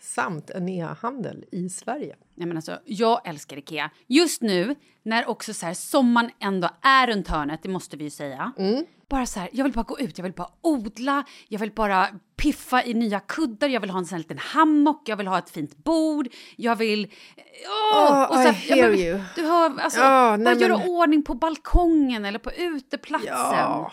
samt en e-handel i Sverige. Nej, men alltså, jag älskar Ikea. Just nu, när också så här, sommaren ändå är runt hörnet, det måste vi ju säga. Bara så här, jag vill bara gå ut, jag vill bara odla, jag vill bara piffa i nya kuddar, jag vill ha en sån här liten hammock, jag vill ha ett fint bord, jag vill... Åh! Oh, så här, I hear jag, you. Du hör, alltså, Ja, bara nej, göra men- ordning på balkongen eller på uteplatsen. Ja,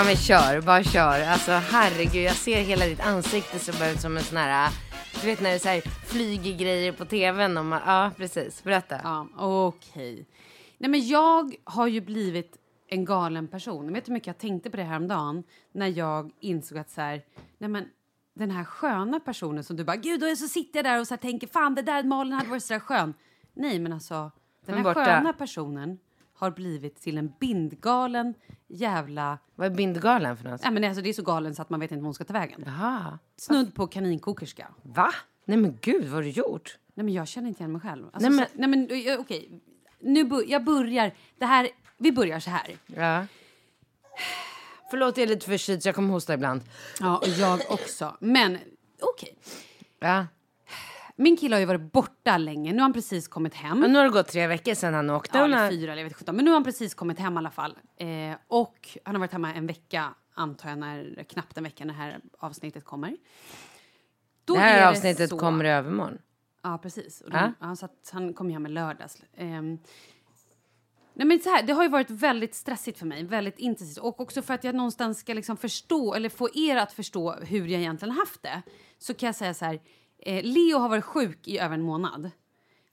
Ja men kör, bara kör. Alltså herregud, jag ser hela ditt ansikte som bara ut som en sån här, du vet när det så här flyger grejer på tvn. Och man, ja precis, berätta. Ja, okej. Nej, men jag har ju blivit en galen person. Vet du hur mycket jag tänkte på det här om dagen när jag insåg att så här, nej men den här sköna personen som du bara, gud, och så sitter jag där och så här tänker, fan det där Malin hade varit så där skön. Nej, men alltså, den här sköna personen har blivit till en bindgalen jävla... Vad är Bindgalen för något? Nej, men alltså, det är så galen så att man vet inte var hon ska ta vägen. Jaha. Snudd på kaninkokerska. Va? Nej men gud, vad har du gjort? Nej, men jag känner inte igen mig själv. Alltså, Nej, men- så, nej, men ö, okej. Nu bör, jag börjar... Det här, vi börjar så här. Ja. Förlåt, jag är lite förkyld så jag kommer hosta ibland. Ja, och jag också. Men okej. Ja. Min kille har ju varit borta länge. Nu har han precis kommit hem. Och nu har det gått tre veckor sedan han åkte. Ja, eller fyra eller jag vet inte. Men nu har han precis kommit hem i alla fall. Eh, och han har varit hemma en vecka, antar jag, när, knappt en vecka när det här avsnittet kommer. Då det här är avsnittet så- kommer i övermorgon. Ja, precis. Och de, ja, så att han kom hem i lördags. Ehm, nej, men så här, det har ju varit väldigt stressigt för mig, väldigt intensivt. Och också för att jag någonstans ska liksom förstå, eller få er att förstå hur jag egentligen haft det. Så kan jag säga så här, eh, Leo har varit sjuk i över en månad.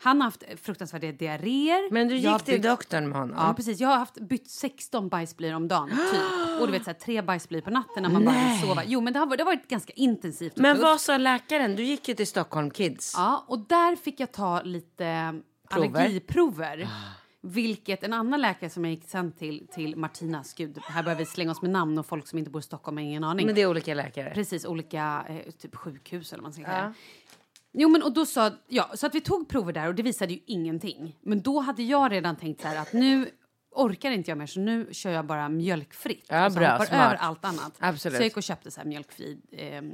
Han har haft fruktansvärda diarréer. Men du gick till bytt- doktorn med honom? Ja, precis. Jag har haft bytt 16 bajsblöjor om dagen, typ. Och du vet, så här, tre bajsblöjor på natten när man bara vill sova. Jo, men det har, varit- det har varit ganska intensivt Men vad sa läkaren? Du gick ju till Stockholm Kids. Ja, och där fick jag ta lite Prover. allergiprover. Vilket en annan läkare som jag gick sen till, till Martinas, gud, här börjar vi slänga oss med namn och folk som inte bor i Stockholm har ingen aning. Men det är olika läkare. Precis, olika eh, typ sjukhus eller vad man ska säga. Jo men och då sa, ja, så att vi tog prover där och det visade ju ingenting. Men då hade jag redan tänkt så här att nu orkar inte jag mer så nu kör jag bara mjölkfritt. Ja, och så bra, hoppar smart. över allt annat. Absolut. Så jag gick och köpte så här mjölkfri, ehm,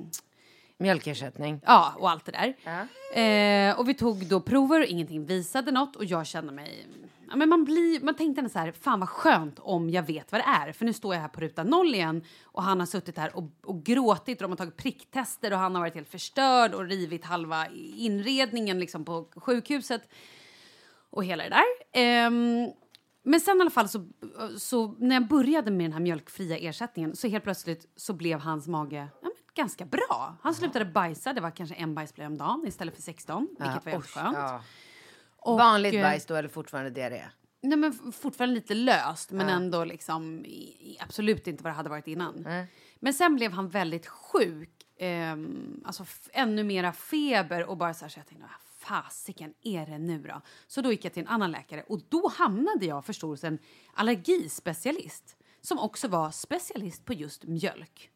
Mjölkersättning. ja och allt det där. Eh, och vi tog då prover och ingenting visade något och jag kände mig Ja, men man, blir, man tänkte så här, fan vad skönt om jag vet vad det är. För nu står jag här på ruta noll igen och han har suttit här och, och gråtit och de har tagit pricktester och han har varit helt förstörd och rivit halva inredningen liksom på sjukhuset. Och hela det där. Ehm, men sen i alla fall så, så när jag började med den här mjölkfria ersättningen så helt plötsligt så blev hans mage ja, ganska bra. Han slutade bajsa, det var kanske en bajsblöja om dagen istället för 16, vilket var helt skönt. Ja. Och, Vanligt eh, bajs då eller fortfarande diarré? Nej, men fortfarande lite löst, men ändå liksom absolut inte vad det hade varit innan. Men sen blev han väldigt sjuk, ehm, alltså ännu mera feber och bara så här så jag tänkte, vad fasiken är det nu då? Så då gick jag till en annan läkare och då hamnade jag förstås hos en allergispecialist som också var specialist på just mjölk.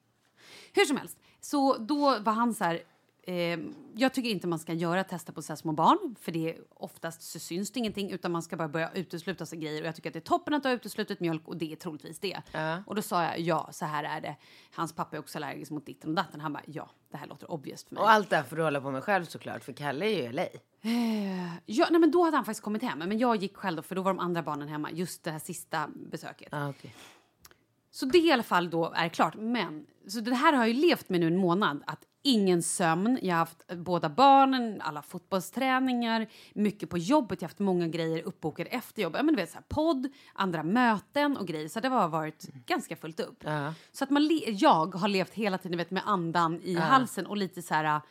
Hur som helst, så då var han så här... Eh, jag tycker inte man ska göra tester på så här små barn, för det är oftast så syns det ingenting, utan man ska bara börja utesluta sig grejer. Och jag tycker att det är toppen att du har uteslutit mjölk och det är troligtvis det. Och då sa jag ja, så här är det. Hans pappa är också allergisk mot ditten och datten. Han bara ja, det här låter obvious för mig. Och allt det här får du hålla på med själv såklart, för Kalle är ju i LA. Ja, nej, men då hade han faktiskt kommit hem, men jag gick själv då, för då var de andra barnen hemma, just det här sista besöket. Ah, okay. Så det i alla fall då är klart. Men så det här har jag ju levt med nu en månad. Att ingen sömn. Jag har haft båda barnen, alla fotbollsträningar, mycket på jobbet. Jag har haft många grejer uppbokade efter jobbet. Men du vet, så här, podd, andra möten och grejer. Så det har varit ganska fullt upp. Ja. Så att man, jag har levt hela tiden vet, med andan i halsen och lite så här...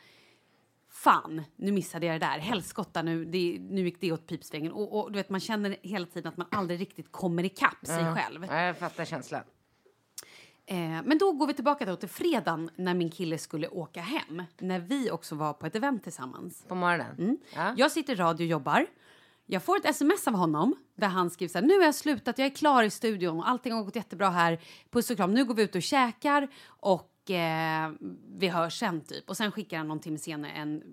Fan, nu missade jag det där. Helskotta, nu, det, nu gick det åt pipsvängen. Och, och du vet, man känner hela tiden att man aldrig riktigt kommer ikapp sig själv. Ja, jag fattar känslan. Eh, men då går vi tillbaka då till fredagen när min kille skulle åka hem. När vi också var på ett event tillsammans. På morgonen? Ja. Jag sitter i radio och jobbar. Jag får ett sms av honom där han skriver så här, nu har jag slutat, jag är klar i studion och allting har gått jättebra här. Puss och kram, nu går vi ut och käkar och eh, vi hörs sen typ. Och sen skickar han någon timme senare en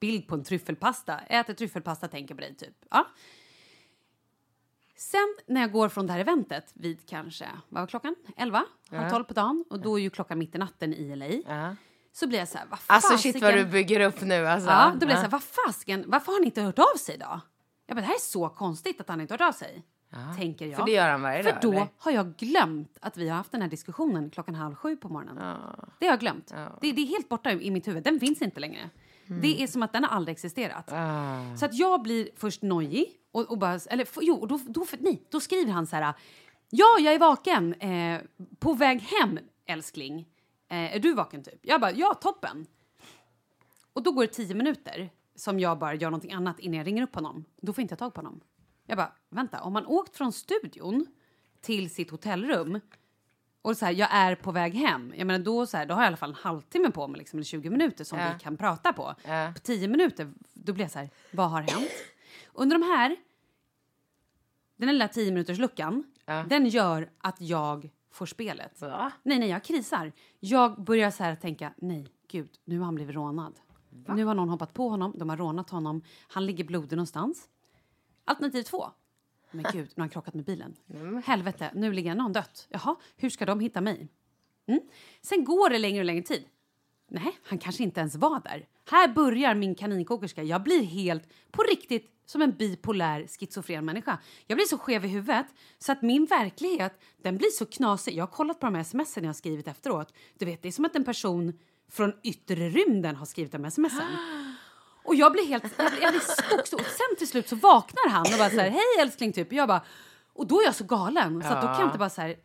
bild på en tryffelpasta. Äter tryffelpasta, tänker på dig typ. Ja. Sen när jag går från det här eventet vid kanske, vad var klockan? 11? Halv 12 på dagen. Och då är ju klockan mitt i natten i LA. Ja. Så blir jag så här, vad Alltså shit vad fasiken- du bygger upp nu alltså. Ja, då blir jag så här, vad fasken, varför har han inte hört av sig då? Jag bara, det här är så konstigt att han inte hört av sig. Tänker jag. För det gör han varje För dag, då eller? har jag glömt att vi har haft den här diskussionen klockan halv sju på morgonen. Det har jag glömt. Det, det är helt borta i mitt huvud. Den finns inte längre. Mm. Det är som att den har aldrig existerat. Ah. Så att jag blir först nojig och, och bara, eller jo, och då, då, för, nej, då skriver han så här. Ja, jag är vaken. Eh, på väg hem, älskling. Eh, är du vaken typ? Jag bara, ja, toppen. Och då går det tio minuter som jag bara gör någonting annat innan jag ringer upp honom. Då får inte jag tag på honom. Jag bara, vänta, om man åkt från studion till sitt hotellrum och så här, jag är på väg hem. Jag menar, då, så här, då har jag i alla fall en halvtimme på mig, liksom, eller 20 minuter som Ja. vi kan prata på. Ja. På 10 minuter, då blir jag så här, vad har hänt? Under de här, den lilla 10 minuters luckan, Ja. den gör att jag får spelet. Va? Nej, nej, jag krisar. Jag börjar så här tänka, nej, gud, nu har han blivit rånad. Nu har någon hoppat på honom, de har rånat honom, han ligger blodig någonstans. Alternativ två. Men gud, nu har han krockat med bilen. Helvete, nu ligger någon dött. Jaha, hur ska de hitta mig? Mm. Sen går det längre och längre tid. Nej, han kanske inte ens var där. Här börjar min kaninkokerska. Jag blir helt, på riktigt, som en bipolär schizofren människa. Jag blir så skev i huvudet så att min verklighet, den blir så knasig. Jag har kollat på de här smsen jag har skrivit efteråt. Du vet, det är som att en person från yttre rymden har skrivit de här smsen. Och jag blir helt, jag blir, jag blir. Och sen till slut så vaknar han och bara så här, hej älskling typ. Och jag bara, och då är jag så galen så att då kan jag inte bara så här,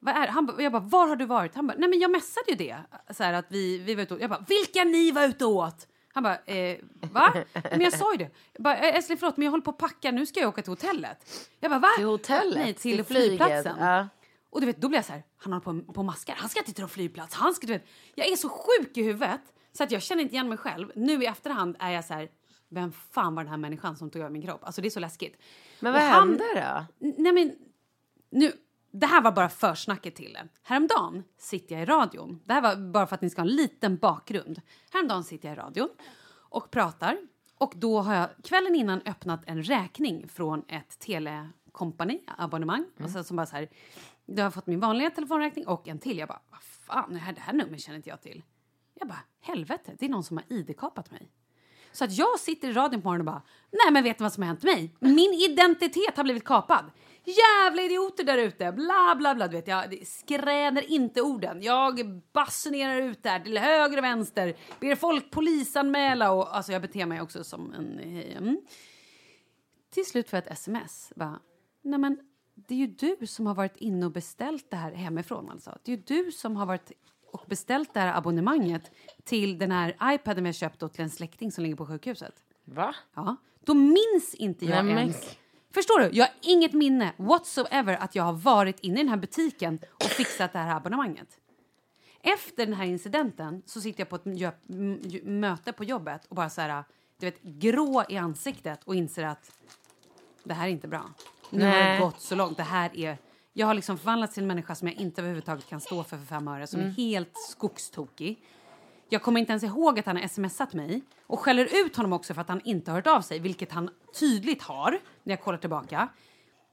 vad är, han, jag bara, var har du varit? Han bara, nej men jag messade ju det. Så här att vi, vi var ute och, jag bara, vilka ni var ute och åt? Han bara, eh, va? Men jag sa ju det. Jag bara, "Eh, älskling förlåt men jag håller på att packa, nu ska jag åka till hotellet. Jag bara, va? Till hotellet? Nej, till, Till flygplatsen. Ja. Och du vet, då blir jag så här, han håller på, på maskar. Han ska inte till någon flygplats. Han ska, du vet, jag är så sjuk i huvudet så att jag känner inte igen mig själv. Nu i efterhand är jag så här, vem fan var den här människan som tog över min kropp? Alltså det är så läskigt. Men vad han- hände då? Nej men, nu, det här var bara försnacket till det. Häromdagen sitter jag i radion. Det här var bara för att ni ska ha en liten bakgrund. Häromdagen sitter jag i radion och pratar. Och då har jag kvällen innan öppnat en räkning från ett telekompani, abonnemang. Och sen som bara så här, då har jag fått min vanliga telefonräkning och en till. Jag bara, vad fan, det här, det här numret känner inte jag till. Jag bara, helvete, det är någon som har id-kapat mig. Så att jag sitter i radion på morgonen och bara, nej men vet ni vad som har hänt mig? Min identitet har blivit kapad. Jävla idioter där ute, bla bla bla. Du vet, jag skräder inte orden. Jag basunerar ut där till höger och vänster, ber folk polisanmäla och alltså jag beter mig också som en... Eh, mm. Till slut får jag ett sms. Bara, nej men det är ju du som har varit inne och beställt det här hemifrån alltså. Det är ju du som har varit och beställt det här abonnemanget till den här iPaden vi har köpt åt en släkting som ligger på sjukhuset. Va? Ja, då minns inte jag Nej, men- ens. Förstår du? Jag har inget minne whatsoever att jag har varit inne i den här butiken och fixat det här abonnemanget. Efter den här incidenten så sitter jag på ett möte på jobbet och bara så här, du vet, grå i ansiktet och inser att det här är inte bra. Nu har det Nej. gått så långt. Det här är... Jag har liksom förvandlats till en människa som jag inte överhuvudtaget kan stå för för fem öre, som är helt skogstokig. Jag kommer inte ens ihåg att han har smsat mig och skäller ut honom också för att han inte har hört av sig, vilket han tydligt har när jag kollar tillbaka.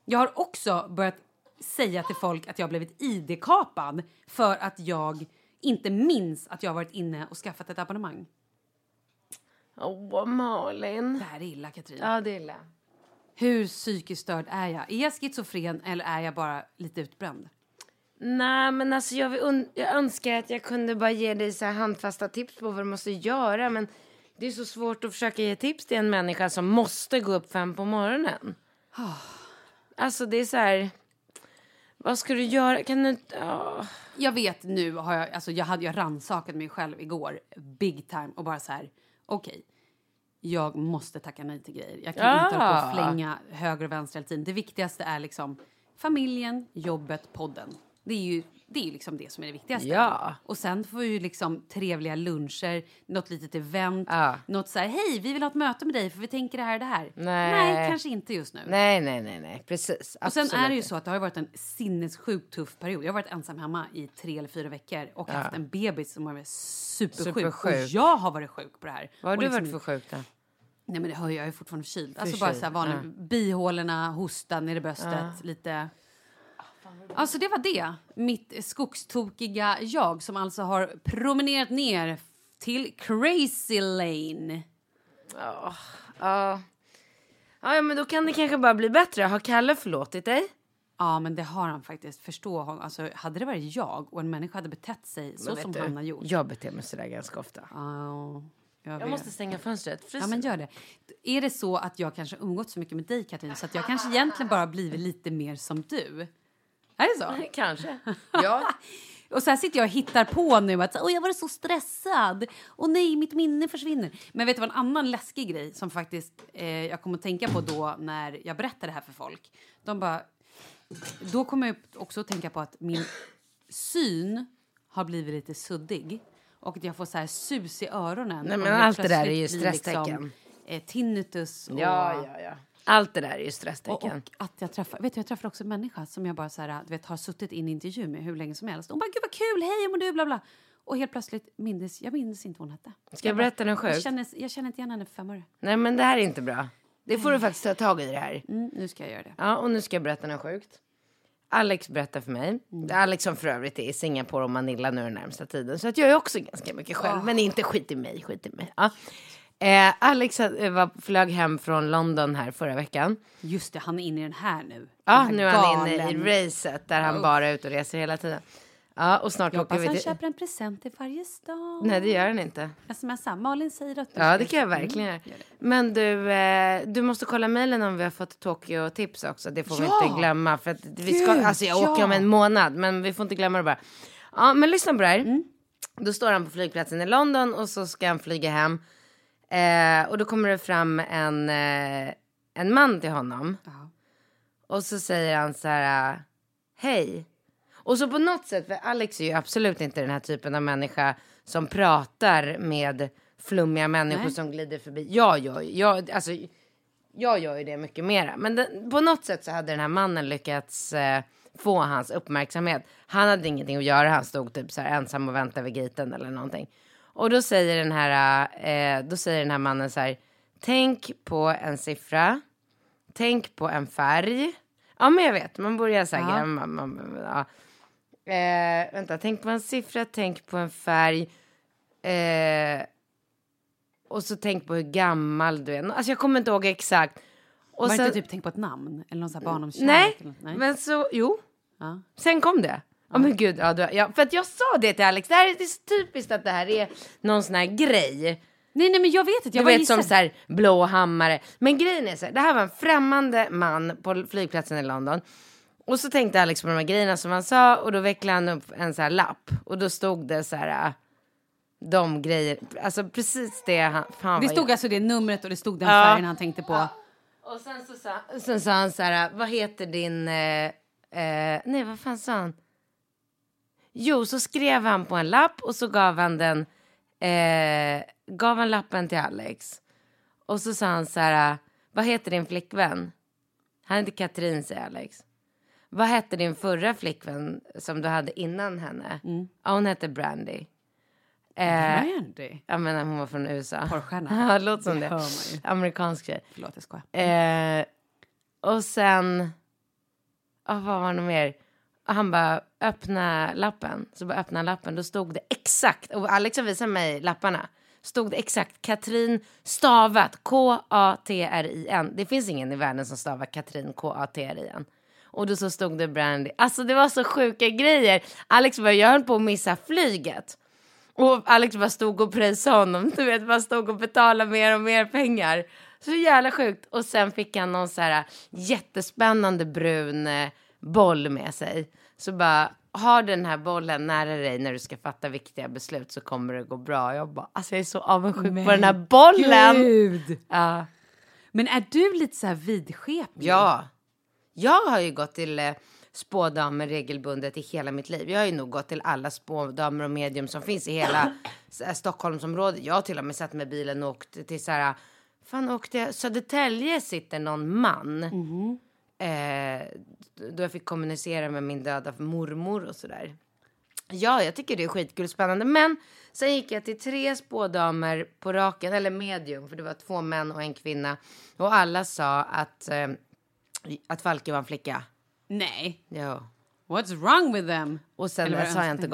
Jag har också börjat säga till folk att jag har blivit id-kapad för att jag inte minns att jag har varit inne och skaffat ett abonnemang. Åh, Malin. Det här är illa, Katrin. Ja, det är illa. Hur psykiskt störd är jag? Är jag schizofren eller är jag bara lite utbränd? Nej, men alltså jag, vill jag önskar att jag kunde bara ge dig så här handfasta tips på vad du måste göra. Men det är så svårt att försöka ge tips till en människa som måste gå upp fem på morgonen. Alltså det är så här... Vad ska du göra? Kan du ja. Jag vet nu, har jag, alltså jag, hade, jag rannsakade mig själv igår, big time, och bara så här, okej, jag måste tacka nej till grejer. Jag kan Ja. inte hålla på och flänga höger och vänster hela tiden. Det viktigaste är liksom familjen, jobbet, podden. Det är ju det, är ju liksom det som är det viktigaste. Ja. Och sen får vi ju liksom trevliga luncher, något litet event, Ja. något så här, hej, vi vill ha ett möte med dig för vi tänker det här och det här. Nej. kanske inte just nu. Nej, nej, nej, nej. Precis. Och sen är det ju så att det har varit en sinnessjukt tuff period. Jag har varit ensam hemma i tre eller fyra veckor och haft en bebis som har varit supersjuk. Supersjuk. Och jag har varit sjuk på det här. Vad har du liksom- varit för sjuk då? Nej men det hör jag, jag är fortfarande förkyld. Alltså bara så här vanlig, bihålorna, hosta ner i bröstet, lite... Alltså det var det. Mitt skogstokiga jag som alltså har promenerat ner till Crazy Lane. Ja. Ja, ja, men då kan det kanske bara bli bättre. Har Kalle förlåtit dig? Ja, men det har han faktiskt. Förstå honom. Alltså, hade det varit jag och en människa hade betett sig så Men vet som du, han har gjort. Jag beter mig sådär ganska ofta. Ja, jag, Jag måste stänga fönstret. Ja, men gör det. Är det så att jag kanske umgått så mycket med dig, Katrin, så att jag kanske egentligen bara blivit lite mer som du? Är det så? Kanske. Ja. Och så här sitter jag och hittar på nu att Åh, jag var så stressad. Och nej, mitt minne försvinner. Men vet du vad en annan läskig grej som faktiskt eh, jag kommer att tänka på då när jag berättar det här för folk. De bara... Då kommer jag också att tänka på att min syn har blivit lite suddig. Och att jag får så här sus i öronen. Nej, men allt det där är ju stresstecken. eh, tinnitus och... ja, ja, ja. Allt det där är ju Och, stresstecken. och att jag träffar, vet du, jag träffar också en människa som jag bara så här, du vet, har suttit i en intervju med hur länge som helst. Hon bara, gud vad kul, hej hur mår du, bla bla. Och helt plötsligt mindes, jag minns inte vad hon hette. Ska jag berätta något Jag sjukt? känner, jag känner inte igen henne för fem år. Nej, men det här är inte bra. Det får du faktiskt ta tag i det här. Mm, nu ska jag göra det. Ja, och nu ska jag berätta något sjukt. Alex berättar för mig. Är Alex som för övrigt är i Singapore och Manila nu den närmsta tiden. Så att jag är också ganska mycket själv. Men inte skit i mig, skit i mig. Ja. Eh, Alex eh, var, flög hem från London här förra veckan. Just det, han är inne i den här nu. Ja, här nu är han inne i racet där han bara är ute och reser hela tiden. Ja, och snart Jag åker vi han till... köper en present till varje stad. Nej, det gör han inte. Smsa, Malin säger att du Ja, det kan jag verkligen göra. Men du, eh, du måste kolla mejlen om vi har fått Tokyo-tips också. Det får vi Ja! inte glömma. För att vi ska, Gud, alltså jag åker ja! om en månad, men vi får inte glömma det bara. Ja, men lyssna på det här. Mm. Då står han på flygplatsen i London och så ska han flyga hem. Eh, och då kommer det fram en, eh, en man till honom. Och så säger han så här, hej. Och så på något sätt, för Alex är ju absolut inte den här typen av människa som pratar med flummiga människor som glider förbi. Jag gör jag, alltså, jag gör ju det mycket mera. Men den, på något sätt så hade den här mannen lyckats eh, få hans uppmärksamhet. Han hade ingenting att göra, han stod typ så ensam och väntade vid gaten eller någonting. Och då säger den här, eh, då säger den här mannen så här, tänk på en siffra, tänk på en färg. Ja men jag vet, man börjar så här, Ja. man, man, man, ja. Eh, vänta, tänk på en siffra, tänk på en färg. Eh, och så tänk på hur gammal du är. Alltså jag kommer inte ihåg exakt. Och Var sen, inte typ tänk på ett namn? Eller någon sån här barndomskärlek? nej, eller något? nej. men så, jo. Ja. Sen kom det. Ja men gud, ja, du, ja, för att jag sa det till Alex, det här är det är så typiskt att det här är någon sån här grej. Nej, nej, men jag vet inte. Jag Du vet gissar. som så här blå hammare. Men grejen är så här, det här var en främmande man på flygplatsen i London. Och så tänkte Alex på de här grejerna som han sa och då vecklade han upp en så här lapp. Och då stod det så här, äh, de grejer, alltså precis det han, fan Det stod jag- alltså det numret och det stod den Ja. färgen han tänkte på. Och sen så sa, sen sa han så här, vad heter din, eh, eh, nej vad fan sa han? Jo, så skrev han på en lapp och så gav han den, eh, gav han lappen till Alex. Och så sa han så här, vad heter din flickvän? Han heter Katrin, säger Alex. Vad hette din förra flickvän som du hade innan henne? Ja, hon hette Brandy. Eh, Brandy? jag menar, hon var från USA. Porrstjärna. Ja, låter som Det. Amerikansk tjej. Förlåt, jag skojar. Eh, och sen, oh, vad var det mer? Och han bara, öppna lappen. Så bara öppna lappen, då stod det exakt, och Alex har visat mig lapparna. Stod det exakt Katrin stavat K-A-T-R-I-N. Det finns ingen i världen som stavar Katrin K-A-T-R-I-N. Och då så stod det Brandy. Alltså det var så sjuka grejer. Alex bara, jag höll på att missa flyget. Och Alex bara stod och prisade honom. Du vet, bara stod och betalade mer och mer pengar. Så jävla sjukt. Och sen fick han någon så här jättespännande brun eh, boll med sig. Så bara, ha den här bollen nära dig när du ska fatta viktiga beslut så kommer det gå bra. Jag bara, alltså jag är så avundsjuk på den här bollen. Gud! Ja. Men är du lite så här vidskeplig? Ja. Jag har ju gått till eh, spådamer regelbundet i hela mitt liv. Jag har ju nog gått till alla spådamer och medium som finns i hela här, Stockholmsområdet. Jag har till och med satt med bilen och åkt till så här, fan åkte jag, Södertälje sitter någon man. Eh, då jag fick kommunicera med min döda mormor och sådär. Ja, jag tycker det är skitkul och spännande. Men sen gick jag till tre spådamer på raken, eller medium, för det var två män och en kvinna. Och alla sa att, eh, att Falke var en flicka. Nej. Ja. What's wrong with them? Och sen Eller har jag inte önskningar?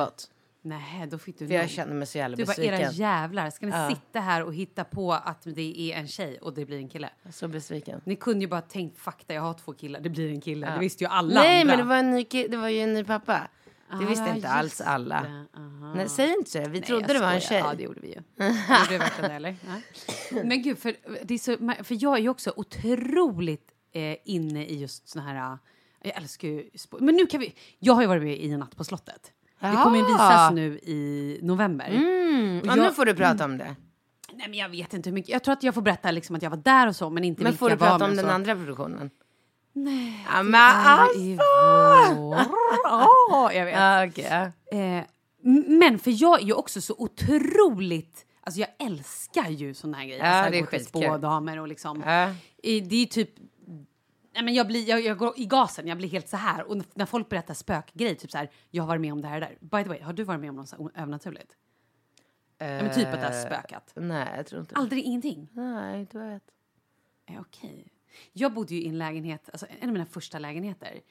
Nej, då fick du För jag nog. känner mig så jävla Du bara, era besviken. jävlar, ska ni sitta här och hitta på att det är en tjej och det blir en kille? Så besviken. Ni kunde ju bara tänkt fakta, jag har två killar, det blir en kille. Det visste ju alla Nej, andra. men det var, en ny, det var ju en ny pappa. Det Ah, visste inte alls alla. Nej, säg inte så. Vi Nej, trodde jag det var en tjej. Ja, det gjorde vi ju. Gjorde verkligen det, eller? Nej. Men gud, för, det är så, för jag är ju också otroligt eh, inne i just såna här... Jag älskar ju. Men nu kan vi... Jag har ju varit med i En natt på slottet. Det kommer visas nu i november. Mm, ja, jag- nu får du prata om det. Nej, men jag vet inte hur mycket. Jag tror att jag får berätta liksom att jag var där och så, men inte Men vilka får du var, prata om den så. andra produktionen? Nej, Ja, men alltså! i vår. Ja, jag vet. Ja, okej. Eh, m- men för jag är ju också så otroligt... Alltså jag älskar ju såna här grejer. Ja, alltså, det är gå till spådamer och liksom... Ja. I, det är typ... Nej, men jag, blir, jag, jag går i gasen, jag blir helt så här. Och när folk berättar spökgrejer, typ så här, jag har varit med om det här där. By the way, har du varit med om något så övernaturligt? Ja, men typ att det har spökat. Nej, jag tror inte det. Aldrig ingenting? Nej, inte vad jag vet. Eh, Okej. Jag bodde ju i en lägenhet, alltså en av mina första lägenheter,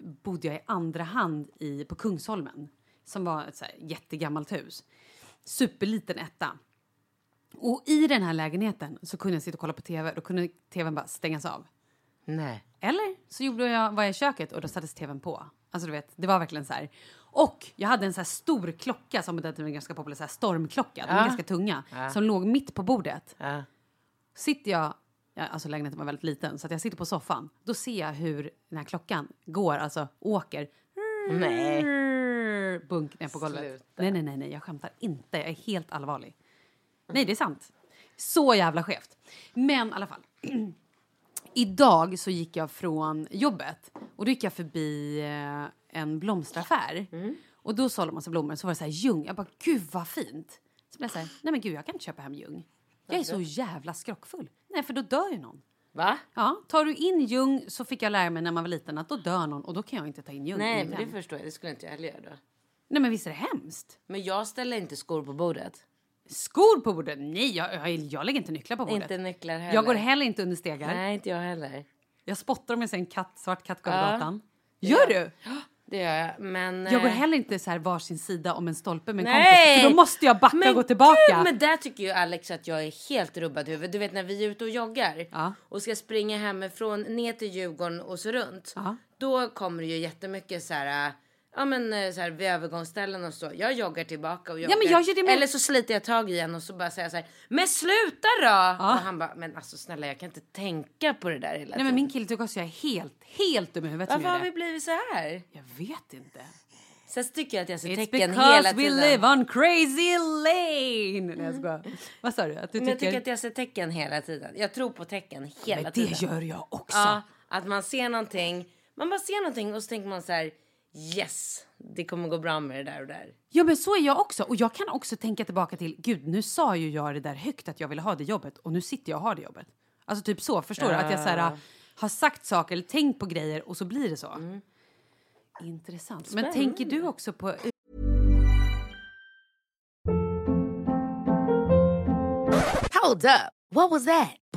bodde jag i andra hand i, på Kungsholmen, som var ett så här jättegammalt hus. Superliten etta. Och i den här lägenheten så kunde jag sitta och kolla på tv, då kunde tvn bara stängas av. Nej. Eller så gjorde jag, var jag i köket och då sattes tvn på. Alltså du vet, det var verkligen så här. Och jag hade en så här stor klocka som på den tiden var ganska populär, så här stormklocka, de är Ja. ganska tunga, som låg mitt på bordet Ja. sitter jag, ja, alltså lägenheten var väldigt liten, så att jag sitter på soffan. Då ser jag hur den här klockan går, alltså åker. Nej. Bunk ner på golvet. Sluta. Nej, nej, nej, nej, jag skämtar inte. Jag är helt allvarlig. Nej, det är sant. Så jävla skevt. Men i alla fall. Idag så gick jag från jobbet och då gick jag förbi eh, en blomsteraffär. Och då sålde de massa blommor så var det så här ljung. Jag bara gud vad fint. Så blev jag så här, nej men gud jag kan inte köpa hem ljung. Jag är så jävla skrockfull. Nej för då dör ju någon. Va? Ja, tar du in ljung så fick jag lära mig när man var liten att då dör någon och då kan jag inte ta in ljung. Nej, men det förstår jag. Det skulle inte jag heller göra då. Nej men visst är det hemskt? Men jag ställer inte skor på bordet. Skor på bordet? Nej, jag, jag, jag lägger inte nycklar på bordet. Inte nycklar heller. jag går heller inte under stegar. Nej, inte jag heller. Jag spottar om jag ser en katt, svart katt gå över Ja. gatan. Gör du? Det gör jag. Men... Jag går eh, heller inte så här varsin sida om en stolpe med en Nej! kompis. För då måste jag backa Men och gå tillbaka. Gud, men där tycker ju Alex att jag är helt rubbad i huvudet. Du vet när vi är ute och joggar Ja. och ska springa hemifrån ner till Djurgården och så runt. Ja. Då kommer det ju jättemycket så här. Ja men eh, så här vid övergångsställen och så. Jag joggar tillbaka och joggar. men jag gör det med- Eller så sliter jag tag i en och så bara säger jag så här. Men sluta då! Och han bara, men alltså snälla jag kan inte tänka på det där hela Nej tiden. men min kille tycker också jag är helt, helt dum i huvudet Varför har vi det. blivit så här? Jag vet inte. Sen tycker jag att jag ser It's tecken because hela we tiden. live on crazy lane. Nej jag skojar. Vad sa du? Att du Men jag tycker... tycker att jag ser tecken hela tiden. Jag tror på tecken hela Men tiden. det gör jag också. Ja, att man ser någonting. Man bara ser någonting och så tänker man så här. Yes, det kommer gå bra med det där och där. Ja men så är jag också. Och jag kan också tänka tillbaka till, gud nu sa ju jag det där högt att jag ville ha det jobbet och nu sitter jag och har det jobbet. Alltså typ så, förstår du? Att jag så här, har sagt saker eller tänkt på grejer och så blir det så. Mm. Intressant. Men tänker du också på Hold up. What was that?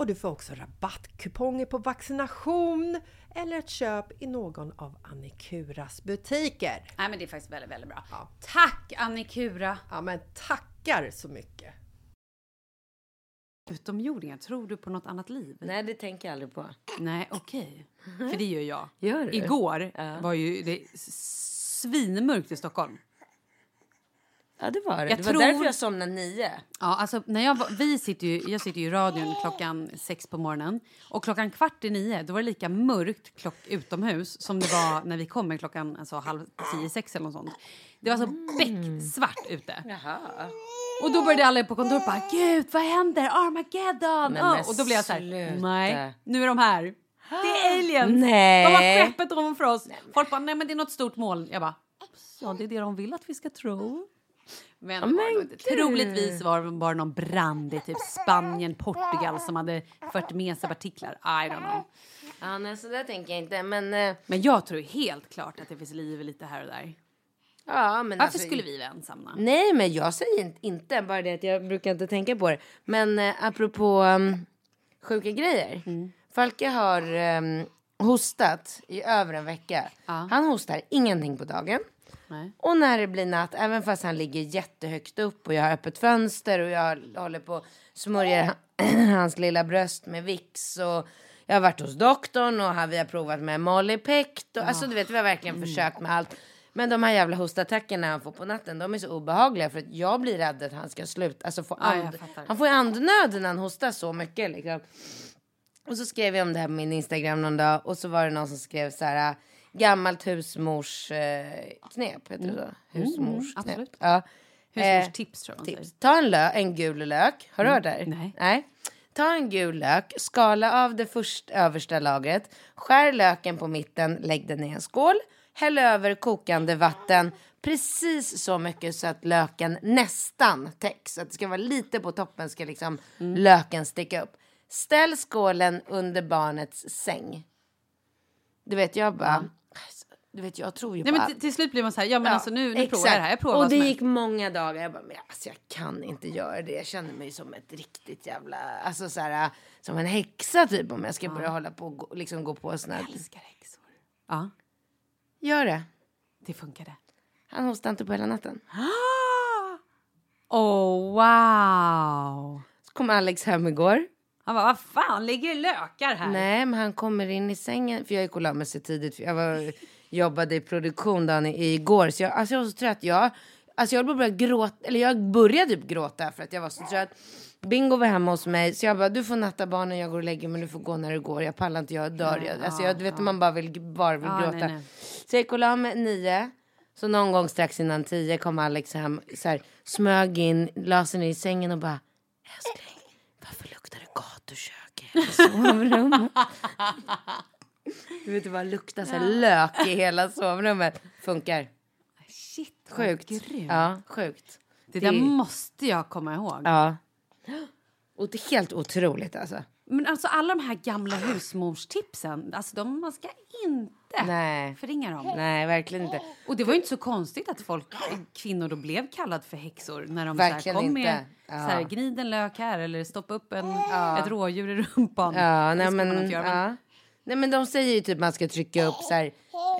och du får också rabattkuponger på vaccination eller ett köp i någon av Annikuras butiker. Nej, men det är faktiskt väldigt, väldigt bra. Ja. Tack Annikura! Ja, men tackar så mycket! Utomjordingar, tror du på något annat liv? Nej, det tänker jag aldrig på. Nej, okej. För det gör jag. Gör du? Igår Ja. var ju det svinmörkt i Stockholm. Ja, det var det. Jag det var tror- därför jag somnade nio. Ja, alltså när jag var, vi sitter ju, jag sitter ju i radion klockan sex på morgonen och klockan kvart i nio då var det lika mörkt klock, utomhus som det var när vi kom klockan alltså, halv tio, sex eller något sånt. Det var så becksvart ute. Jaha. Och då började alla på kontoret bara gud vad händer? Armageddon! Men Ja, men och då blev jag så här, nej nu är de här. Det är aliens! Nej. De har skeppet ovanför oss. Folk bara nej men det är något stort moln. Jag bara ja det är det de vill att vi ska tro. Men, men var troligtvis var det bara någon brand i typ Spanien, Portugal som hade fört med sig partiklar. I don't know. Ja, nej, så där tänker jag inte. Men, eh, Men jag tror helt klart att det finns liv lite här och där. ja, men Varför alltså, skulle vi vara ensamma? Nej, men jag säger inte- inte. Bara det att jag brukar inte tänka på det. Men eh, apropå um, sjuka grejer. Mm. Falke har um, hostat i över en vecka. Ja. Han hostar ingenting på dagen. Nej. Och när det blir natt, även fast han ligger jättehögt upp och jag har öppet fönster och jag håller på och smörjer hans lilla bröst med Vicks och jag har varit hos doktorn och har, vi har provat med Mollypect och alltså du vet vi har verkligen Mm. försökt med allt. Men de här jävla hostattackerna han får på natten, de är så obehagliga för att jag blir rädd att han ska sluta, alltså få Ja, and, han får andnöd när han hostar så mycket liksom. Och så skrev jag om det här på min Instagram någon dag och så var det någon som skrev så här gammalt husmorsknep, eh, heter det så? Husmorsknep. Mm. Ja. Husmorstips tror jag man Tips. Ta en, lö- en gul lök. Har du hört det? Nej. Nej. Ta en gul lök, skala av det först översta lagret, skär löken på mitten, lägg den i en skål, häll över kokande vatten precis så mycket så att löken nästan täcks. Så att det ska vara lite på toppen ska liksom löken sticka upp. Ställ skålen under barnets säng. Du vet, jag bara... Du vet, jag tror ju Nej, på men allt. till, slut blir man så här, ja men alltså nu, nu provar jag det här. Jag provar och det gick många dagar. Jag bara, men alltså jag kan inte göra det. Jag känner mig som ett riktigt jävla, alltså så här, som en häxa typ om jag ska börja hålla på och gå, liksom gå på såna här. älskar häxor. Ja, Gör det. det funkade. Han hostade inte på hela natten. Oh wow! Så kom Alex hem igår. Han bara, vad fan ligger lökar här? Nej, men han kommer in i sängen. För jag gick och la mig så tidigt. För jag var, jobbade i produktion dagen igår. Så jag, alltså jag var så trött. Jag, alltså jag började gråta. Eller jag började typ gråta för att jag var så trött. Bingo var hemma hos mig. Så jag bara, du får natta barnen, jag går och lägger mig. Du får gå när du går. Jag pallar inte, jag dör. Jag, alltså jag, du vet, man bara vill, bara vill gråta. nej, nej. Så jag gick och la mig nio. Så någon gång strax innan tio kom Alex hem, så här, smög in, la sig ner i sängen och bara Älskling, varför luktar det gatukök i sovrummet? du vet det bara luktar så här lök i hela sovrummet. Funkar. Shit, vad Sjukt. grymt. Ja, sjukt. Det där måste jag komma ihåg. Ja. Och det är helt otroligt alltså. Men alltså alla de här gamla husmorstipsen, alltså de, man ska inte Nej. förringa dem. Nej, verkligen inte. Och det var ju inte så konstigt att folk, kvinnor då blev kallade för häxor när de så här, Verkligen kom med inte. Ja. så här, gnid en lök här eller stoppa upp en, ett rådjur i rumpan. Ja, Det nej man men, inte göra, men- ja. Nej men de säger ju typ man ska trycka upp så här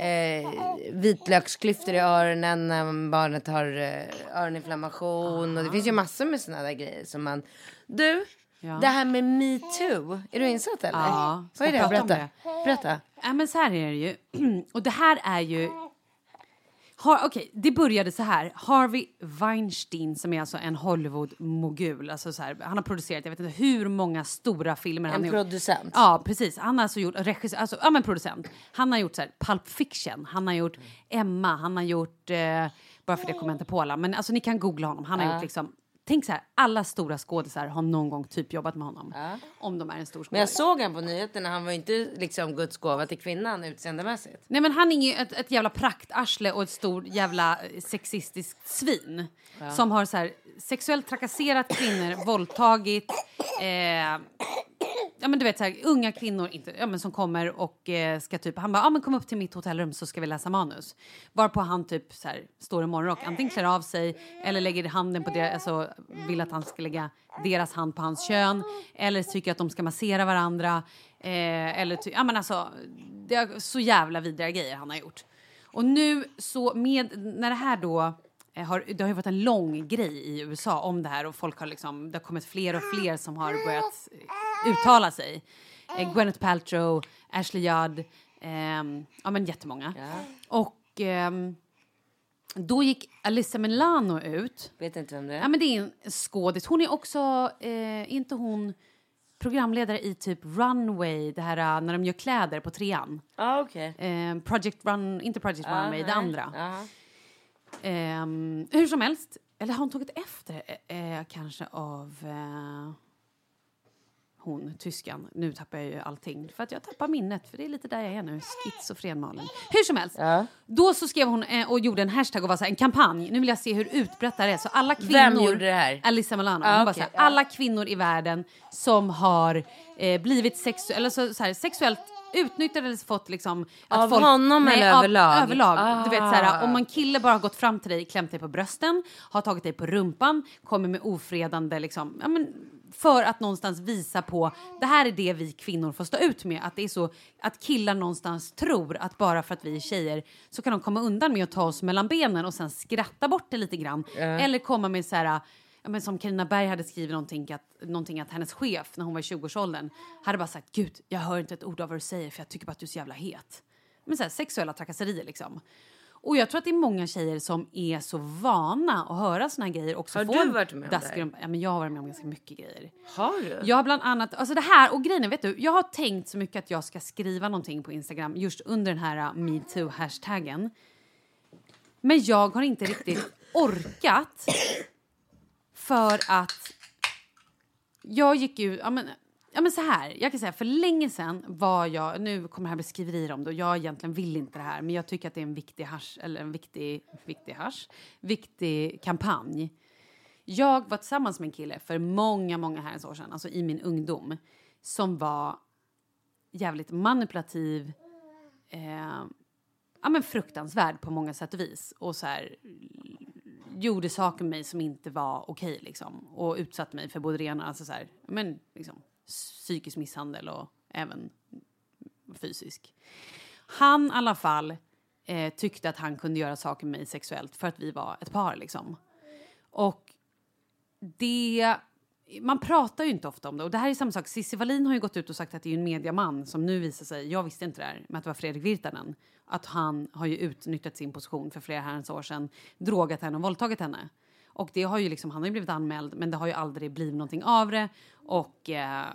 eh, vitlöksklyftor i öronen när barnet har eh, öroninflammation och det finns ju massor med såna där grejer som man. Du, Ja. Det här med metoo, är du insatt eller? Ja, Vad är det? Berätta. Berätta. Ja, men så här är det ju. Och det här är ju... Okej, det började så här. Harvey Weinstein, som är alltså en Hollywood-mogul. Alltså så här, han har producerat jag vet inte hur många stora filmer. han En gjort. producent. Ja, precis. Han har alltså gjort regissör, alltså, ja, men producent. Han har gjort så här, Pulp Fiction, han har gjort Emma, han har gjort... Eh, bara för det kommer jag inte på alla. Men alltså, ni kan googla honom. Han har gjort liksom... Tänk så här, alla stora skådisar har någon gång typ jobbat med honom. Om de är en stor skådis. Men jag såg han på nyheterna, han var ju inte liksom Guds gåva till kvinnan utseendemässigt. Nej men han är ju ett, ett jävla praktarsle och ett stort jävla eh, sexistiskt svin. Som har så här, sexuellt trakasserat kvinnor, våldtagit, eh, ja men du vet så här, unga kvinnor inte, ja, men som kommer och eh, ska typ, han bara, ah, men kom upp till mitt hotellrum så ska vi läsa manus. Varpå han typ så här, står i morgonrock, antingen klär av sig eller lägger handen på deras, alltså vill att han ska lägga deras hand på hans kön. Eller tycker att de ska massera varandra. Eh, eller ty, ja men alltså, det är så jävla vidriga grejer han har gjort. Och nu så med, när det här då har, det har ju varit en lång grej i USA om det här och folk har liksom, det har kommit fler och fler som har börjat eh, uttala sig. Eh, Gwyneth Paltrow, Ashley Judd, ehm, ja men jättemånga. Och ehm, då gick Alyssa Milano ut. Vet inte vem det är. Ja men det är en skådis. Hon är också, eh, inte hon programledare i typ Runway, det här eh, när de gör kläder på trean. Ja, okej. Eh, Project Run, inte Project Ja, Runway, det nej. andra. Ja. Ehm, hur som helst, eller har hon tagit efter eh, eh kanske av eh, hon, tyskan. Nu tappar jag ju allting för att jag tappar minnet för det är lite där jag är nu, schizofren Malin. Hur som helst, Ja. då så skrev hon eh, och gjorde en hashtag och var så här, en kampanj. Nu vill jag se hur utbrett det här är. Så alla kvinnor... Vem gjorde det här? Alyssa Milano. Bara okej, så här, ja. Alla kvinnor i världen som har eh, blivit sexu- eller så, så här, sexuellt utnyttjade eller fått liksom... att Av honom eller av- överlag? Överlag. Du vet så här, Ah. om en kille bara har gått fram till dig, klämt dig på brösten, har tagit dig på rumpan, kommer med ofredande liksom, ja, men, för att någonstans visa på det här är det vi kvinnor får stå ut med. Att det är så att killar någonstans tror att bara för att vi är tjejer så kan de komma undan med att ta oss mellan benen och sen skratta bort det lite grann. Eller komma med så här Ja, men som Carina Berg hade skrivit någonting att, någonting att hennes chef när hon var i 20-årsåldern hade bara sagt gud jag hör inte ett ord av vad du säger för jag tycker bara att du är så jävla het. Men så här, sexuella trakasserier liksom. Och jag tror att det är många tjejer som är så vana att höra såna här grejer. Också Har du varit med om det. Ja, men jag har varit med om ganska mycket grejer. Har du? Jag har bland annat, alltså det här och grejen vet du, jag har tänkt så mycket att jag ska skriva någonting på Instagram just under den här uh, metoo-hashtaggen. Men jag har inte riktigt orkat för att jag gick ut, ja men, ja men så här, jag kan säga för länge sedan var jag, nu kommer det här bli skriverier om det och jag egentligen vill inte det här men jag tycker att det är en viktig hash, eller en viktig, viktig hash, viktig kampanj. Jag var tillsammans med en kille för många, många herrens år sedan, alltså i min ungdom, som var jävligt manipulativ, eh, ja men fruktansvärd på många sätt och vis. Och så här, gjorde saker med mig som inte var okej liksom. Och utsatte mig för både det ena, alltså så här, men liksom psykisk misshandel och även fysisk. Han i alla fall eh, tyckte att han kunde göra saker med mig sexuellt för att vi var ett par liksom. Och det... Man pratar ju inte ofta om det. Och det här är samma sak. Cissi Wallin har ju gått ut och sagt att det är en mediaman som nu visar sig, jag visste inte det här, med att det var Fredrik Virtanen. Att han har ju utnyttjat sin position för flera herrans år sedan, drogat henne och våldtagit henne. Och det har ju liksom, han har ju blivit anmäld, men det har ju aldrig blivit någonting av det. Och eh,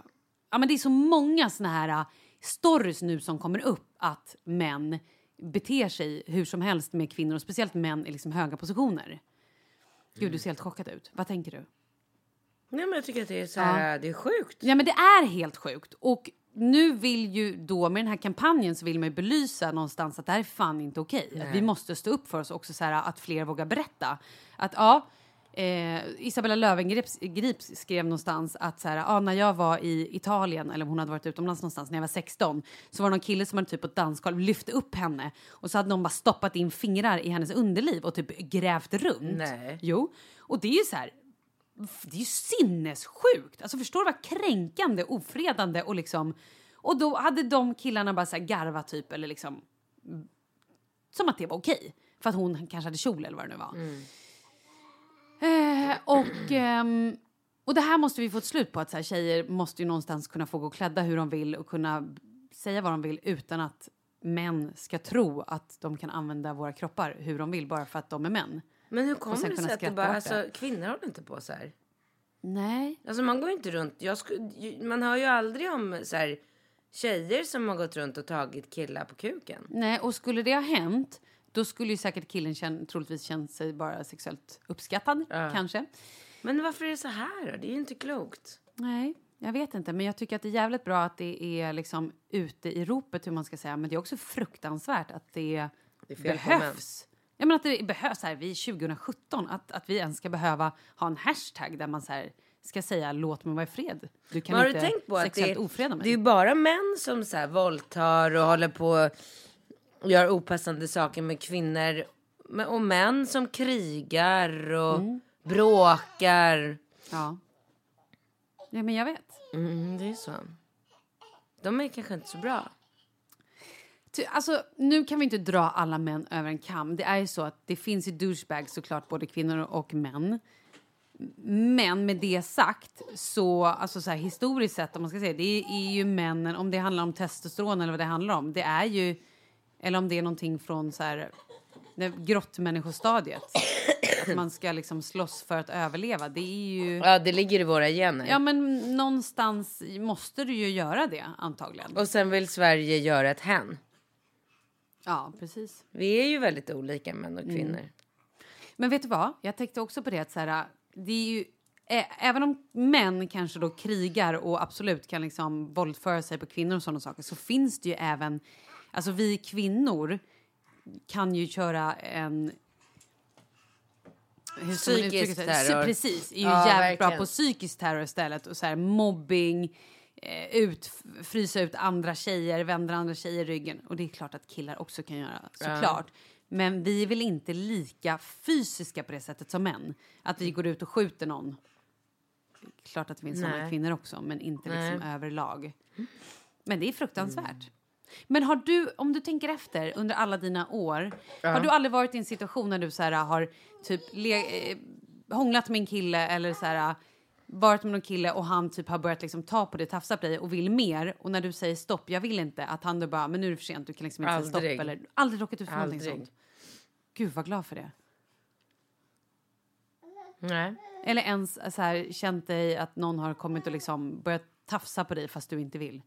ja, men det är så många såna här eh, stories nu som kommer upp att män beter sig hur som helst med kvinnor och speciellt män i liksom höga positioner. Gud, du ser helt chockad ut. Vad tänker du? Nej, men jag tycker att det är så här, det är sjukt. Ja, men det är helt sjukt. Och nu vill ju då med den här kampanjen så vill man ju belysa någonstans att det här är fan inte okej. Att vi måste stå upp för oss också så här att fler vågar berätta. Att ja, eh, Isabella Löwengrip Grip skrev någonstans att så här, ja, när jag var i Italien eller hon hade varit utomlands någonstans när jag var 16 så var det någon kille som hade typ på ett dansgolv lyft upp henne och så hade någon bara stoppat in fingrar i hennes underliv och typ grävt runt. Nej. Jo, och det är ju så här det är ju sinnessjukt. Alltså förstår du vad kränkande, ofredande och liksom... Och då hade de killarna bara så här garvat typ eller liksom... Som att det var okej. För att hon kanske hade kjol eller vad det nu var. Eh, och ehm, Och det här måste vi få ett slut på. Att så här, tjejer måste ju någonstans kunna få gå klädda hur de vill och kunna säga vad de vill utan att män ska tro att de kan använda våra kroppar hur de vill bara för att de är män. Men hur kommer sen det kunna sig att det skratta bara, åt alltså, kvinnor håller inte på så här? Nej. Alltså man går ju inte runt, jag sku, ju- man hör ju aldrig om så här tjejer som har gått runt och tagit killar på kuken. Nej, och skulle det ha hänt då skulle ju säkert killen känn, troligtvis känt sig bara sexuellt uppskattad, kanske. Men varför är det så här då? Det är ju inte klokt. Nej, jag vet inte. Men jag tycker att det är jävligt bra att det är liksom ute i ropet hur man ska säga. Men det är också fruktansvärt att det, Det är behövs. Jag menar att det behövs här, vi är 2017, att, att vi ens ska behöva ha en hashtag där man så här ska säga låt mig vara i fred. Du kan Men har du inte tänkt på att det, sexuellt ofreda mig. det är bara män som så här våldtar och håller på gör opassande saker med kvinnor. Och män som krigar och Mm. bråkar. Ja. ja, men jag vet. Mm, det är så. De är kanske inte så bra. Alltså, nu kan vi inte dra alla män över en kam. Det är ju så att det finns ju douchebags såklart, både kvinnor och män. Men med det sagt, så, alltså så här, historiskt sett, om man ska säga, det är ju männen, om det handlar om testosteron eller vad det handlar om, det är ju, eller om det är någonting från så här, grottmänniskostadiet, att man ska liksom slåss för att överleva, det är ju... Ja, det ligger i våra gener. Ja, men någonstans måste du ju göra det, antagligen. Och sen vill Sverige göra ett hen. Ja, precis. Vi är ju väldigt olika män och kvinnor. Men vet du vad? Jag tänkte också på det att så här, det är ju Även om män kanske då krigar och absolut kan liksom våldföra sig på kvinnor och sådana saker så finns det ju även... Alltså vi kvinnor kan ju köra en... Hur Psykisk terror. Precis, är ju Ja, jävligt bra verkligen. på psykisk terror istället. Och så här, mobbing, eh, ut, frysa ut andra tjejer, vända andra tjejer ryggen. Och det är klart att killar också kan göra, såklart. Men vi är väl inte lika fysiska på det sättet som män. Att vi går ut och skjuter någon. Klart att det finns sådana Nej. kvinnor också, men inte liksom överlag. Men det är fruktansvärt. Men har du, om du tänker efter under alla dina år, har du aldrig varit i en situation när du så här, har typ le, eh, hånglat med en kille eller så här, varit med någon kille och han typ har börjat liksom ta på dig, tafsa på dig och vill mer och när du säger stopp, jag vill inte, att han då bara, men nu är det för sent, du kan liksom inte säga Aldrig. stopp eller aldrig råkat ut för någonting Aldrig. sånt. Gud vad glad för det. Nej. Eller ens så här, känt dig att någon har kommit och liksom börjat tafsa på dig fast du inte vill.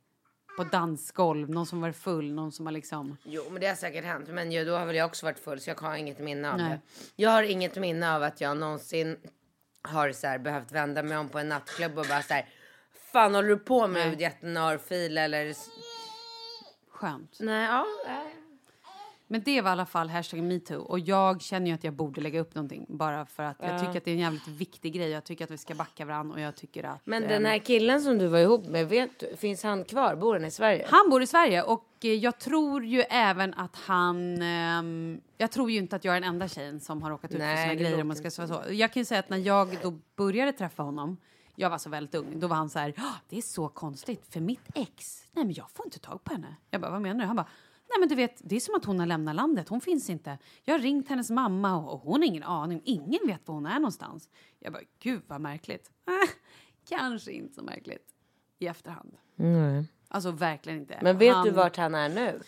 På dansgolv, någon som var full, någon som har liksom... Jo, men det har säkert hänt. Men ju, då har väl jag också varit full så jag har inget minne av Nej. det. Jag har inget minne av att jag någonsin har så här, behövt vända mig om på en nattklubb och bara så här. Fan håller du på med Nej. jättenarfil eller? Skönt. Nej, ja. Nej. Men det var i alla fall hashtag metoo. Och jag känner ju att jag borde lägga upp någonting. Bara för att jag tycker att det är en jävligt viktig grej. Jag tycker att vi ska backa varandra och jag tycker att... Men eh, den här killen som du var ihop med, vet du, finns han kvar? Bor han i Sverige? Han bor i Sverige och eh, jag tror ju även att han... ehm, jag tror ju inte att jag är den enda tjejen som har råkat ut Nej, för såna det grejer om man ska säga så. Jag kan ju säga att när jag då började träffa honom, jag var så väldigt ung, då var han så här, "Ah, det är så konstigt för mitt ex, nej men jag får inte tag på henne. Jag bara, vad menar du? Han bara, nej men du vet, det är som att hon har lämnat landet, hon finns inte. Jag har ringt hennes mamma och hon har ingen aning, ingen vet var hon är någonstans. Jag bara, gud vad märkligt. Kanske inte så märkligt i efterhand. Nej. Alltså verkligen inte. Men vet Han- du vart han är nu?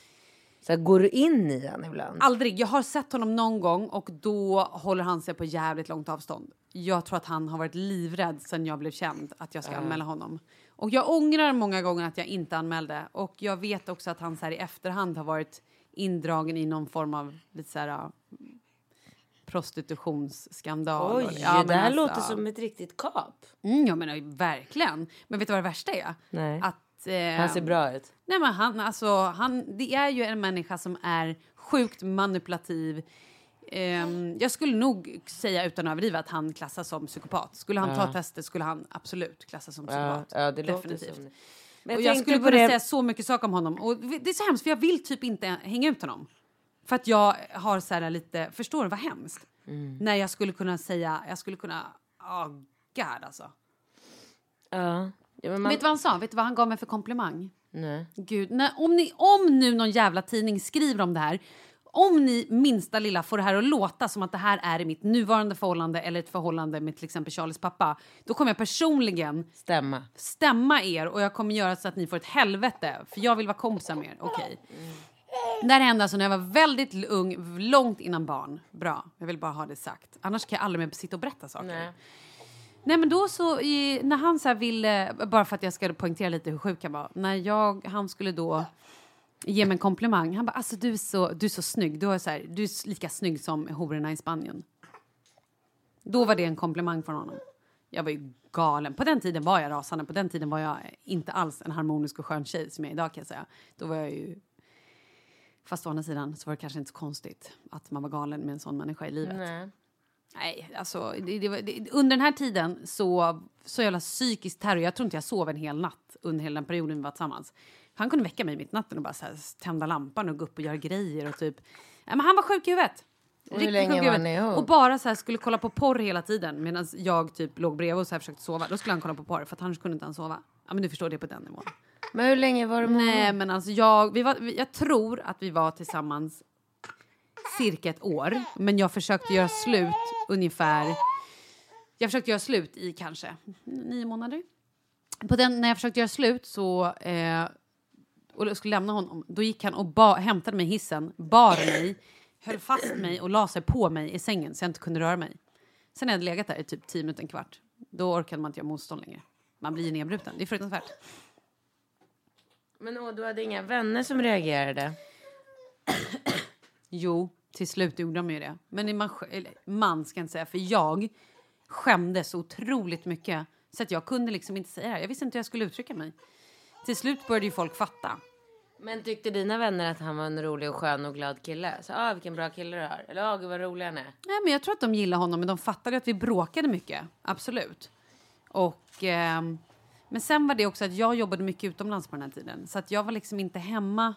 Så här, går du in i han ibland? Aldrig. Jag har sett honom någon gång och då håller han sig på jävligt långt avstånd. Jag tror att han har varit livrädd sen jag blev känd att jag ska anmäla honom. Och jag ångrar många gånger att jag inte anmälde. Och jag vet också att han så här i efterhand har varit indragen i någon form av lite så här uh, prostitutionsskandal. Oj, det här alltså- låter som ett riktigt kap. Mm, jag menar verkligen. Men vet du vad det värsta är? Nej. Att, eh, Han ser bra ut. Nej, men han, alltså, han, det är ju en människa som är sjukt manipulativ. Ehm, jag skulle nog säga utan att överdriva att han klassas som psykopat. Skulle han ta testet skulle han absolut klassas som Ja, psykopat. ja, det låter Definitivt. som det. Men och jag skulle kunna det- säga så mycket saker om honom. Och det är så hemskt för jag vill typ inte hänga ut honom. För att jag har så här lite, förstår du vad hemskt? Mm. När jag skulle kunna säga, jag skulle kunna, oh god alltså. Ja. ja man... Vet du vad han sa? Vet du vad han gav mig för komplimang? Nej. Gud, när, om, ni, om nu någon jävla tidning skriver om det här Om ni minsta lilla får det här att låta som att det här är i mitt nuvarande förhållande eller ett förhållande med till exempel Charlies pappa, då kommer jag personligen Stämma. stämma er och jag kommer göra så att ni får ett helvete. För jag vill vara kompisar med er. Okej. Det här hände alltså när jag var väldigt ung, långt innan barn. Bra, jag vill bara ha det sagt. Annars kan jag aldrig mer sitta och berätta saker. Nej. Nej men då så, i, när han så här ville, bara för att jag ska poängtera lite hur sjuk han var. När jag, han skulle då ge mig en komplimang. Han bara, alltså du är så, du är så snygg. Du är, så här, du är lika snygg som hororna i Spanien. Då var det en komplimang från honom. Jag var ju galen. På den tiden var jag rasande. På den tiden var jag inte alls en harmonisk och skön tjej som jag är idag kan jag säga. Då var jag ju... Fast å andra sidan så var det kanske inte så konstigt att man var galen med en sån människa i livet. Nej. Nej, alltså det, det, var- det, under den här tiden så, så jävla psykisk terror. Jag tror inte jag sov en hel natt under hela den perioden vi var tillsammans. Han kunde väcka mig mitt i natten och bara så här, tända lampan och gå upp och göra grejer och typ. Nej, men han var sjuk i huvudet. Och hur länge var ni ihop? Och bara så här, skulle kolla på porr hela tiden medan jag typ låg bredvid och så här försökte sova. Då skulle han kolla på porr för att annars kunde inte han sova. Ja men du förstår det på den nivån. Men hur länge var du med Nej men alltså jag, vi var, vi- jag tror att vi var tillsammans cirka ett år. Men jag försökte göra slut ungefär... Jag försökte göra slut i kanske nio månader. På den, när jag försökte göra slut så... Eh, och skulle lämna honom. Då gick han och ba, hämtade mig i hissen, bar mig, höll fast mig och la sig på mig i sängen så jag inte kunde röra mig. Sen hade jag legat där i typ tio minuter, en kvart. Då orkade man inte göra motstånd längre. Man blir ju nedbruten. Det är fruktansvärt. Men åh, du hade inga vänner som reagerade? Jo, till slut gjorde de ju det. Men man, man ska inte säga, för jag skämdes otroligt mycket så att jag kunde liksom inte säga det. Jag visste inte hur jag skulle uttrycka mig. Till slut började ju folk fatta. Men tyckte dina vänner att han var en rolig och skön och glad kille? Så, ah, vilken bra kille du har. Eller, ah, gud vad rolig han är. Nej, men jag tror att de gillade honom, men de fattade att vi bråkade mycket. Absolut. Och, ehm, men sen var det också att jag jobbade mycket utomlands på den här tiden. Så att jag var liksom inte hemma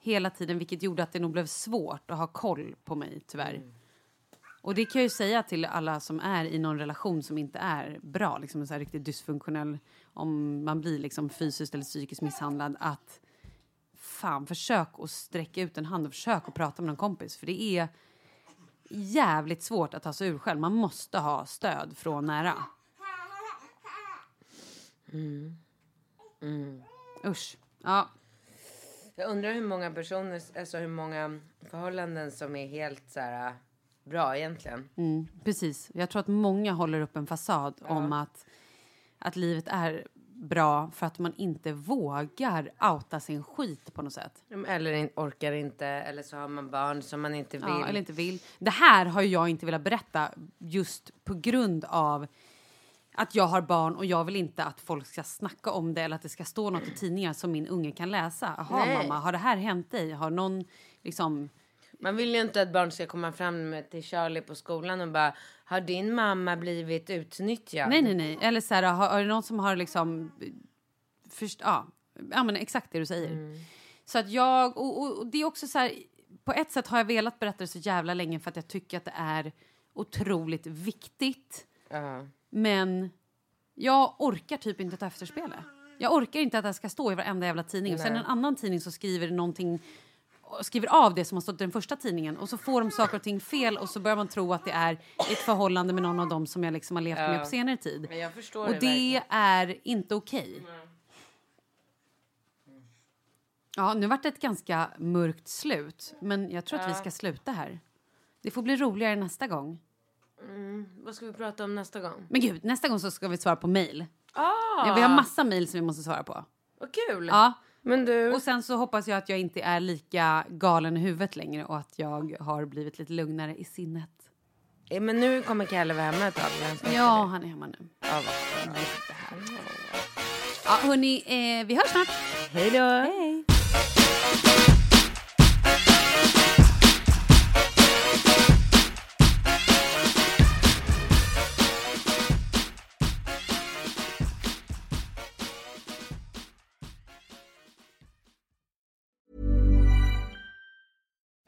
hela tiden, vilket gjorde att det nog blev svårt att ha koll på mig, tyvärr. Och det kan jag ju säga till alla som är i någon relation som inte är bra, liksom en så här riktigt dysfunktionell, om man blir liksom fysiskt eller psykiskt misshandlad, att fan, försök att sträcka ut en hand och försök att prata med någon kompis, för det är jävligt svårt att ta sig ur själv. Man måste ha stöd från nära. Usch. Ja. Jag undrar hur många personer, alltså hur många förhållanden som är helt så här bra egentligen. Mm, precis. Jag tror att många håller upp en fasad om att, att livet är bra för att man inte vågar outa sin skit på något sätt. Eller in, orkar inte, eller så har man barn som man inte vill. Ja, eller inte vill. Det här har jag inte velat berätta just på grund av att jag har barn och jag vill inte att folk ska snacka om det eller att det ska stå något i tidningar som min unge kan läsa. Jaha mamma, har det här hänt dig? Har någon liksom... Man vill ju inte att barn ska komma fram till Charlie på skolan och bara Har din mamma blivit utnyttjad? Nej, nej, nej. Eller så här, har, har det någon som har liksom... Först, ja, ja, men exakt det du säger. Så att jag... Och, och, och det är också så här... På ett sätt har jag velat berätta det så jävla länge för att jag tycker att det är otroligt viktigt. Ja. Men jag orkar typ inte ta efterspelet. Jag orkar inte att det ska stå i varenda jävla tidning. Och sen en annan tidning så skriver någonting skriver av det som har stått i den första tidningen och så får de saker och ting fel och så börjar man tro att det är ett förhållande med någon av dem som jag liksom har levt med på senare tid. Och det, det är inte okej. Ja, nu vart det ett ganska mörkt slut, men jag tror att vi ska sluta här. Det får bli roligare nästa gång. Vad ska vi prata om nästa gång? Men gud, nästa gång så ska vi svara på mejl. Ah, Ja, vi har massa mejl som vi måste svara på. Vad kul! Ja. Du, Och sen så hoppas jag att jag inte är lika galen i huvudet längre och att jag har blivit lite lugnare i sinnet. eh, men nu kommer Kalle vara hemma ett tag. Ja, han är hemma nu. Ja, vad. Ja, hörni, eh, vi hörs snart. Hej då!